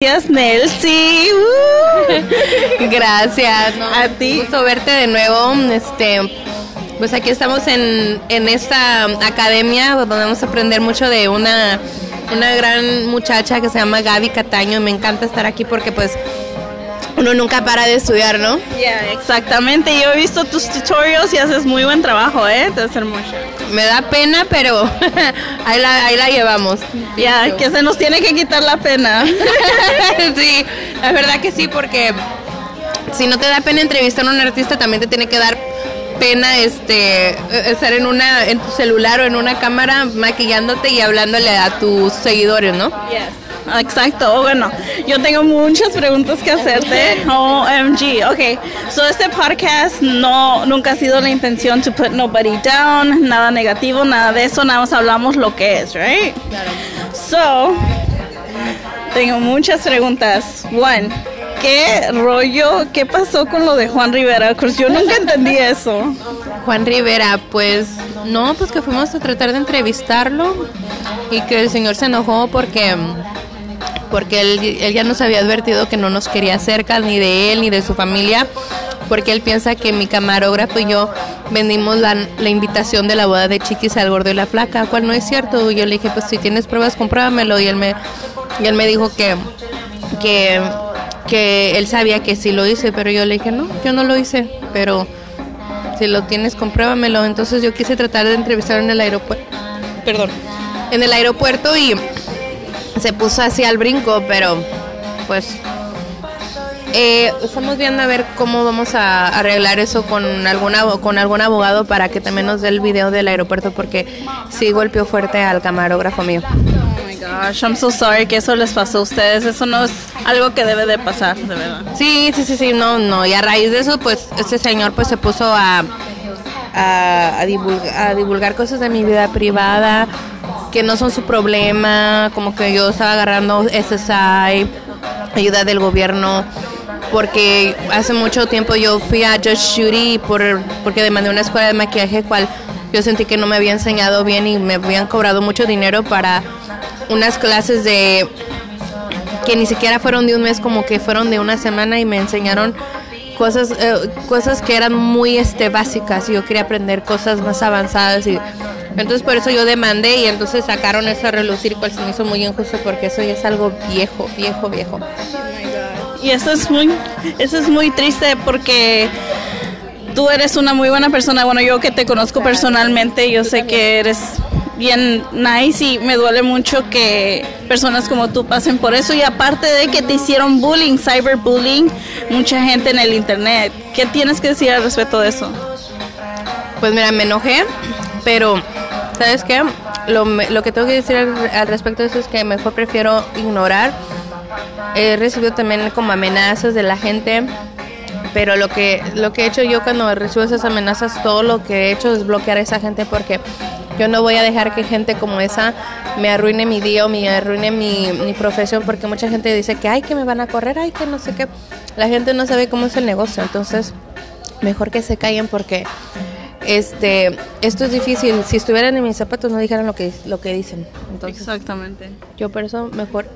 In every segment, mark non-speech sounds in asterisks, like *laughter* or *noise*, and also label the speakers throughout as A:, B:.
A: Gracias, Nelsie.
B: Uh. *laughs* Gracias.
A: A ti.
B: Gusto verte de nuevo. Este, pues aquí estamos en, en esta academia donde vamos a aprender mucho de una, una gran muchacha que se llama Gaby Cataño. Me encanta estar aquí porque pues uno nunca para de estudiar, ¿no?
A: Ya, exactamente. Yo he visto tus tutorials y haces muy buen trabajo, ¿eh? Te hacer mucho.
B: Me da pena, pero *laughs* ahí, la, ahí la llevamos.
A: Ya, que se nos tiene que quitar la pena. *laughs*
B: sí, la verdad que sí, porque si no te da pena entrevistar a un artista, también te tiene que dar pena este estar en una en tu celular o en una cámara maquillándote y hablándole a tus seguidores, ¿no?
A: Yes. Exacto, bueno, yo tengo muchas preguntas que hacerte. OMG, ok. So este podcast no nunca ha sido la intención to put nobody down, nada negativo, nada de eso, nada más hablamos lo que es, right? So, tengo muchas preguntas. One, ¿qué rollo, qué pasó con lo de Juan Rivera? Yo nunca entendí eso.
B: Juan Rivera, pues no, pues que fuimos a tratar de entrevistarlo y que el señor se enojó porque porque él, ya nos había advertido que no nos quería cerca ni de él ni de su familia, porque él piensa que mi camarógrafo y yo vendimos la, invitación de la boda de Chiquis al gordo y la flaca, cual no es cierto. Yo le dije, pues si tienes pruebas, compruébamelo. Y él me, él me dijo que, que, que él sabía que sí lo hice, pero yo le dije, no, yo no lo hice, pero si lo tienes, compruébamelo. Entonces yo quise tratar de entrevistar en el aeropuerto, perdón, en el aeropuerto y se puso así al brinco, pero pues eh, estamos viendo a ver cómo vamos a arreglar eso con alguna con algún abogado para que también nos dé el video del aeropuerto porque sí golpeó fuerte al camarógrafo mío.
A: Oh my gosh, I'm so sorry que eso les pasó a ustedes. Eso no es algo que debe de pasar, de verdad.
B: Sí, sí, sí, sí, no, no. Y a raíz de eso, pues este señor pues se puso a a, divulgar, a divulgar cosas de mi vida privada que no son su problema, como que yo estaba agarrando SSI, ayuda del gobierno, porque hace mucho tiempo yo fui a Judge Judy por, porque demandé una escuela de maquillaje cual yo sentí que no me había enseñado bien y me habían cobrado mucho dinero para unas clases de que ni siquiera fueron de un mes, como que fueron de una semana y me enseñaron cosas eh, cosas que eran muy este básicas y yo quería aprender cosas más avanzadas y entonces por eso yo demandé y entonces sacaron eso a relucir, cual se me hizo muy injusto porque eso ya es algo viejo, viejo, viejo.
A: Y eso es muy, eso es muy triste porque tú eres una muy buena persona. Bueno, yo que te conozco personalmente, yo sé que eres bien nice y me duele mucho que personas como tú pasen por eso y aparte de que te hicieron bullying, cyberbullying, mucha gente en el internet. ¿Qué tienes que decir al respecto de eso?
B: Pues mira, me enojé, pero ¿Sabes qué? Lo, lo que tengo que decir al, respecto de eso es que mejor prefiero ignorar. He recibido también como amenazas de la gente, pero lo que, lo que he hecho yo cuando recibo esas amenazas, todo lo que he hecho es bloquear a esa gente porque yo no voy a dejar que gente como esa me arruine mi día o me arruine mi, mi profesión porque mucha gente dice que ay que me van a correr, ay que no sé qué. La gente no sabe cómo es el negocio, entonces mejor que se callen porque este, esto es difícil. Si estuvieran en mis zapatos no dijeran lo que, lo que dicen.
A: Exactamente.
B: Yo por eso mejor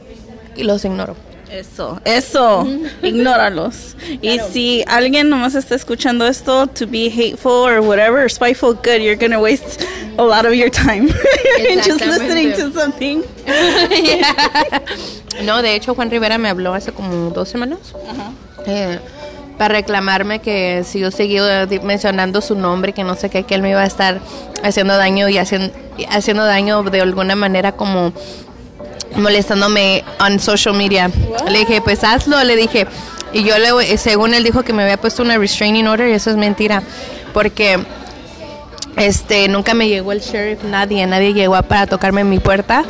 B: y los ignoro.
A: Eso, eso, *laughs* ignóralos. Y si alguien nomás está escuchando esto, to be hateful or whatever, spiteful, good, you're gonna waste a lot of your time *laughs* just listening to something. *laughs*
B: No, de hecho Juan Rivera me habló hace como dos semanas. Ajá. Eh, para reclamarme que si yo seguía mencionando su nombre, que no sé qué, que él me iba a estar haciendo daño y haciendo, haciendo daño de alguna manera como molestándome en social media. Le dije, pues hazlo, le dije. Y yo le, según él dijo que me había puesto una restraining order y eso es mentira, porque este nunca me llegó el sheriff, nadie, nadie llegó para tocarme en mi puerta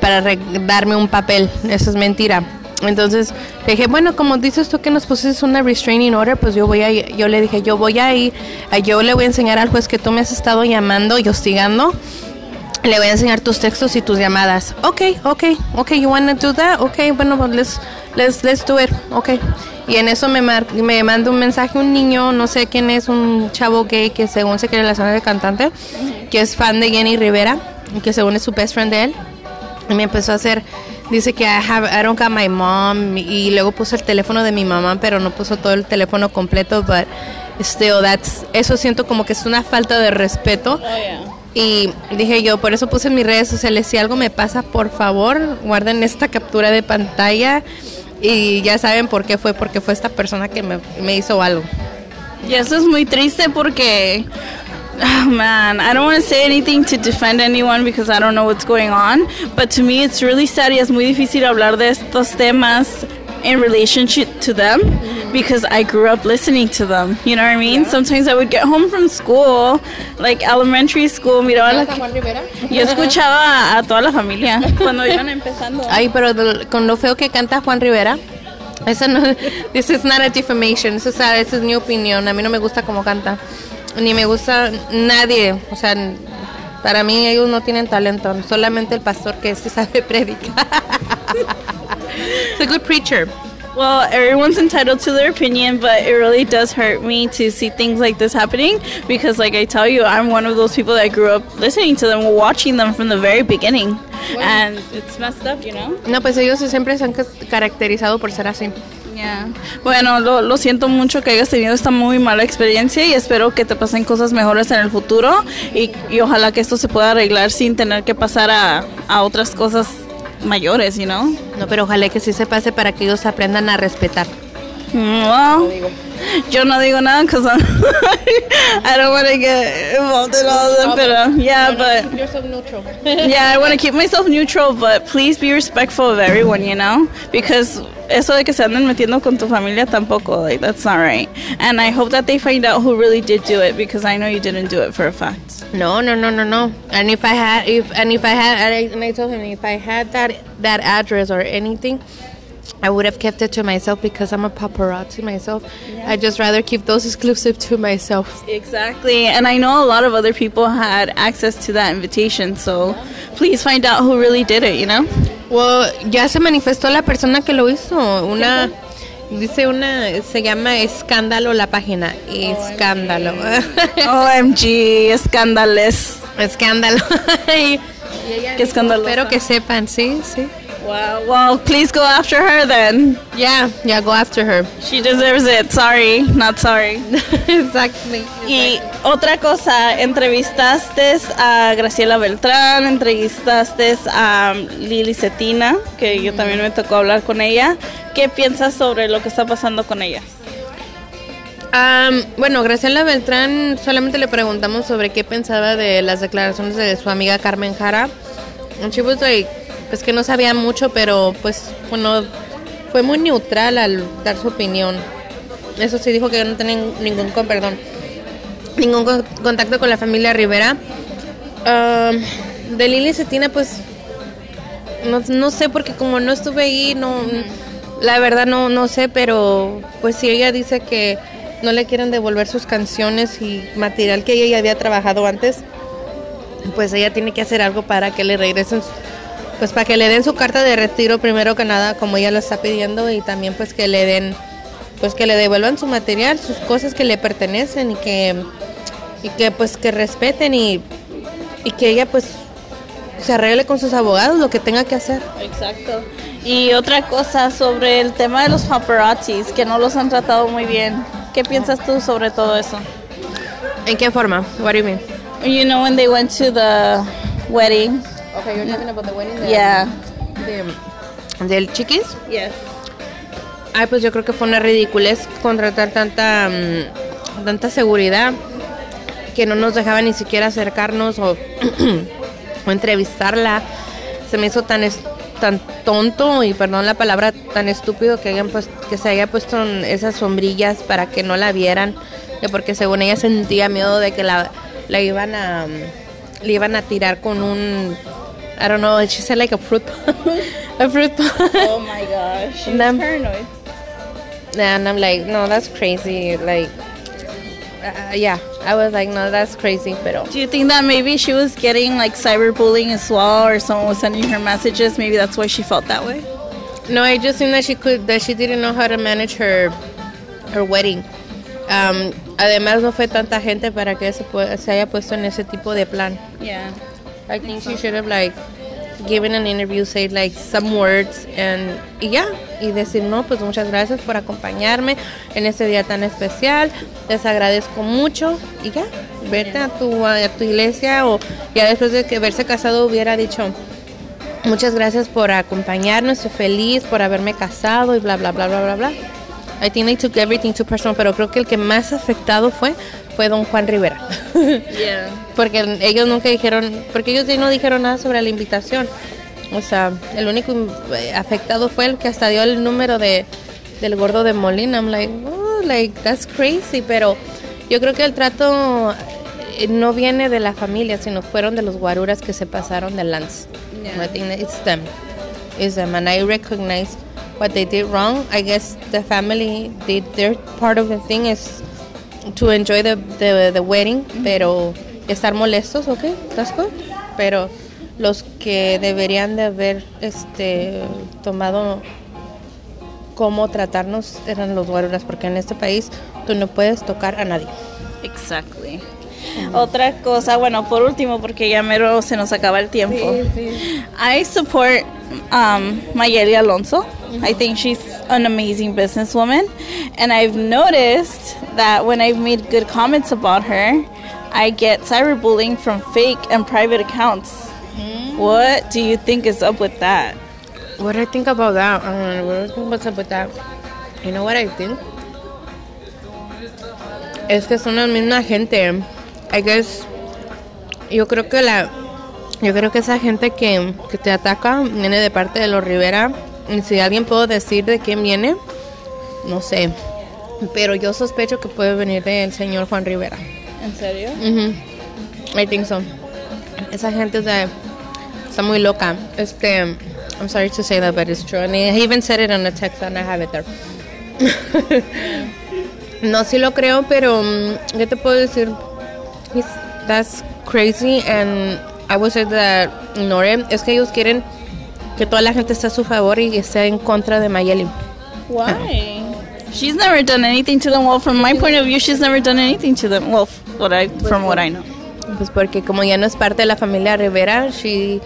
B: para darme un papel, eso es mentira. Entonces le dije, bueno, como dices tú que nos pusiste una restraining order, pues yo voy a yo le dije, yo voy a ir, yo le voy a enseñar al juez que tú me has estado llamando y hostigando. Le voy a enseñar tus textos y tus llamadas. Ok, ok, ok, you wanna do that? Ok, bueno, pues let's, let's, let's do it. Ok. Y en eso me, me manda un mensaje un niño, no sé quién es, un chavo gay que según se quiere zona de cantante, que es fan de Jenny Rivera, que según es su best friend de él. Y me empezó a hacer dice que I, have, I don't got my mom y luego puso el teléfono de mi mamá, pero no puso todo el teléfono completo, but still that's eso siento como que es una falta de respeto. Y dije yo, por eso puse en mis redes sociales, si algo me pasa, por favor, guarden esta captura de pantalla y ya saben por qué fue, porque fue esta persona que me, me hizo algo.
A: Y eso es muy triste porque Oh man, I don't want to say anything to defend anyone because I don't know what's going on, but to me it's really sad y es muy difícil hablar de estos temas in relationship to them because I grew up listening to them. You know what I mean? Yeah. Sometimes I would get home from school, like elementary school, miraba la Yo escuchaba a toda la familia cuando iban empezando. *laughs*
B: Ay, pero con lo feo que canta Juan Rivera. Eso no, *laughs* this is not a defamation, eso es, esa es mi opinión. A mí no me gusta cómo canta ni me gusta nadie, o sea, para mí ellos no tienen talento, solamente el pastor que sí sabe *laughs* predicar. It's a good preacher.
A: Well, everyone's entitled to their opinion, but it really does hurt me to see things like this happening because, like I tell you, I'm one of those people that grew up listening to them, watching them from the very beginning. And it's messed up, you know?
B: No, pues ellos siempre se han caracterizado por ser así.
A: Bueno, lo, lo, siento mucho que hayas tenido esta muy mala experiencia y espero que te pasen cosas mejores en el futuro y, y ojalá que esto se pueda arreglar sin tener que pasar a, a otras cosas mayores, you know?
B: No, pero ojalá que sí se pase para que ellos aprendan a respetar.
A: Well, yo no digo nada *laughs* because I don't want to get involved in all of them. But yeah, but yourself neutral. *laughs* yeah, I want to keep myself neutral, but please be respectful of everyone, you know, because eso de que se anden metiendo con tu familia tampoco, like that's not right. And I hope that they find out who really did do it because I know you didn't do it for a fact.
B: No, no, no, no, no. And if I had, if and if I had, and I told him if I had that that address or anything I would have kept it to myself because I'm a paparazzi myself. Yeah. I'd just rather keep those exclusive to myself.
A: Exactly. And I know a lot of other people had access to that invitation, so yeah. please find out who really did it, you know?
B: Well, ya se manifestó la persona que lo hizo. Una. Dice una, se llama Escándalo la página. Escándalo.
A: OMG, escándales. *laughs*
B: Escándalo.
A: Qué escándalo.
B: Espero que sepan, sí, sí.
A: Wow. Well, please go after her then.
B: Yeah, yeah, go after her.
A: She deserves it. Sorry, not sorry. *laughs*
B: exactly,
A: Y otra cosa, entrevistaste a Graciela Beltrán, entrevistaste a Lili Cetina, que yo también me tocó hablar con ella. ¿Qué piensas sobre lo que está pasando con ella?
B: Um, bueno, Graciela Beltrán solamente le preguntamos sobre qué pensaba de las declaraciones de su amiga Carmen Jara. And she was like, pues que no sabía mucho, pero pues bueno, fue muy neutral al dar su opinión. Eso sí dijo que no tenía ningún perdón, ningún contacto con la familia Rivera. de Lili Cetina, pues no, no, sé porque como no estuve ahí, no, la verdad no, no sé, pero pues si ella dice que no le quieren devolver sus canciones y material que ella ya había trabajado antes, pues ella tiene que hacer algo para que le regresen pues para que le den su carta de retiro primero que nada como ella lo está pidiendo y también pues que le den pues que le devuelvan su material, sus cosas que le pertenecen y que y que pues que respeten y, y que ella pues se arregle con sus abogados lo que tenga que hacer.
A: Exacto. Y otra cosa sobre el tema de los paparazzis que no los han tratado muy bien. ¿Qué piensas tú sobre todo eso?
B: ¿En qué forma? What do you mean?
A: You know when they went to the wedding
B: Okay, you're talking about the wedding.
A: yeah.
B: ¿Del chiquis?
A: Yes.
B: Ay, pues yo creo que fue una ridiculez contratar tanta, mm, tanta seguridad que no nos dejaba ni siquiera acercarnos o, *clears throat* o entrevistarla. Se me hizo tan tan tonto y perdón la palabra tan estúpido que hayan pues que se haya puesto esas sombrillas para que no la vieran, que porque según ella sentía miedo de que la, la iban a le iban a tirar con un I don't know. She said like a fruit, *laughs* a fruit. *laughs*
A: oh my gosh, she's and paranoid.
B: And I'm like, no, that's crazy. Like, uh, yeah, I was like, no, that's crazy. But
A: Do you think that maybe she was getting like cyberbullying as well, or someone was sending her messages? Maybe that's why she felt that way.
B: No, I just think that she could, that she didn't know how to manage her, her wedding. Um, además, no fue tanta gente para que se, se haya puesto en ese tipo de plan.
A: Yeah.
B: I think she should have like giving an interview, say like some words and y ya, y decir no, pues muchas gracias por acompañarme en este día tan especial, les agradezco mucho y ya, vete a tu, a tu iglesia o ya después de que verse casado hubiera dicho muchas gracias por acompañarnos, estoy feliz por haberme casado y bla bla bla bla bla bla. I think they took everything too personal, pero creo que el que más afectado fue fue don Juan Rivera. *laughs*
A: Yeah.
B: porque ellos nunca dijeron, porque ellos no dijeron nada sobre la invitación. O sea, el único eh, afectado fue el que hasta dio el número de del gordo de Molina. I'm like, oh, like that's crazy, pero yo creo que el trato eh, no viene de la familia, sino fueron de los guaruras que se pasaron de Lance.
A: Yeah.
B: I think it's them. It's them and I recognize what they did wrong. I guess the family did their part of the thing is to enjoy the, the, the wedding, pero estar molestos, ok, that's good. Pero los que deberían de haber este tomado cómo tratarnos eran los guaruras, porque en este país tú no puedes tocar a nadie.
A: Exactly. Otra cosa, bueno, por último, porque ya mero se nos acaba el tiempo. I support um, Mayeli Alonso. I think she's an amazing businesswoman. And I've noticed that when I've made good comments about her, I get cyberbullying from fake and private accounts. Hmm? What do you think is up with that?
B: What do I think about that? I don't know, what I think what's up with that? You know what I think? Es que son la misma gente. I guess, yo creo que la, yo creo que esa gente que, que te ataca viene de parte de los Rivera. Si alguien puedo decir de quién viene, no sé. Pero yo sospecho que puede venir del señor Juan Rivera.
A: ¿En serio?
B: I think so. Esa gente está, está muy loca. Este, I'm sorry to say that, but it's true. And he even said it on a text and I have it there. *laughs* no, sí lo creo, pero mm, ¿qué te puedo decir? He's, that's crazy and I would say that ignore. Es que ellos quieren que toda la gente esté a su favor y esté en contra de Mayeli.
A: Why? She's never done anything to them. Well, from my point of view, she's never done anything to them. Well, what I from what I know.
B: Pues porque como ya no es parte de la familia Rivera, she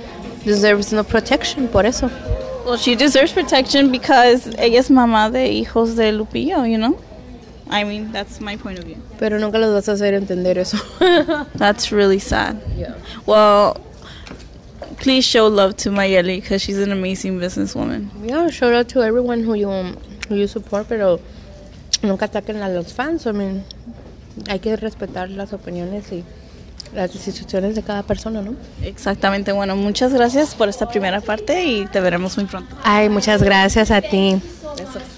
B: deserves no protection, por eso.
A: Well, she deserves protection because ella es mamá de hijos de Lupillo, you know? I mean, that's my point of view.
B: Pero nunca los vas a hacer entender eso. *laughs*
A: That's really sad.
B: Yeah.
A: Well, please show love to Mayeli because she's an amazing businesswoman.
B: Yeah, shout out to everyone who you, who you support, pero nunca ataquen a los fans. I mean, hay que respetar las opiniones y las decisiones de cada persona, ¿no?
A: Exactamente. Bueno, muchas gracias por esta primera parte y te veremos muy pronto.
B: Ay, muchas gracias a ti.
A: Besos.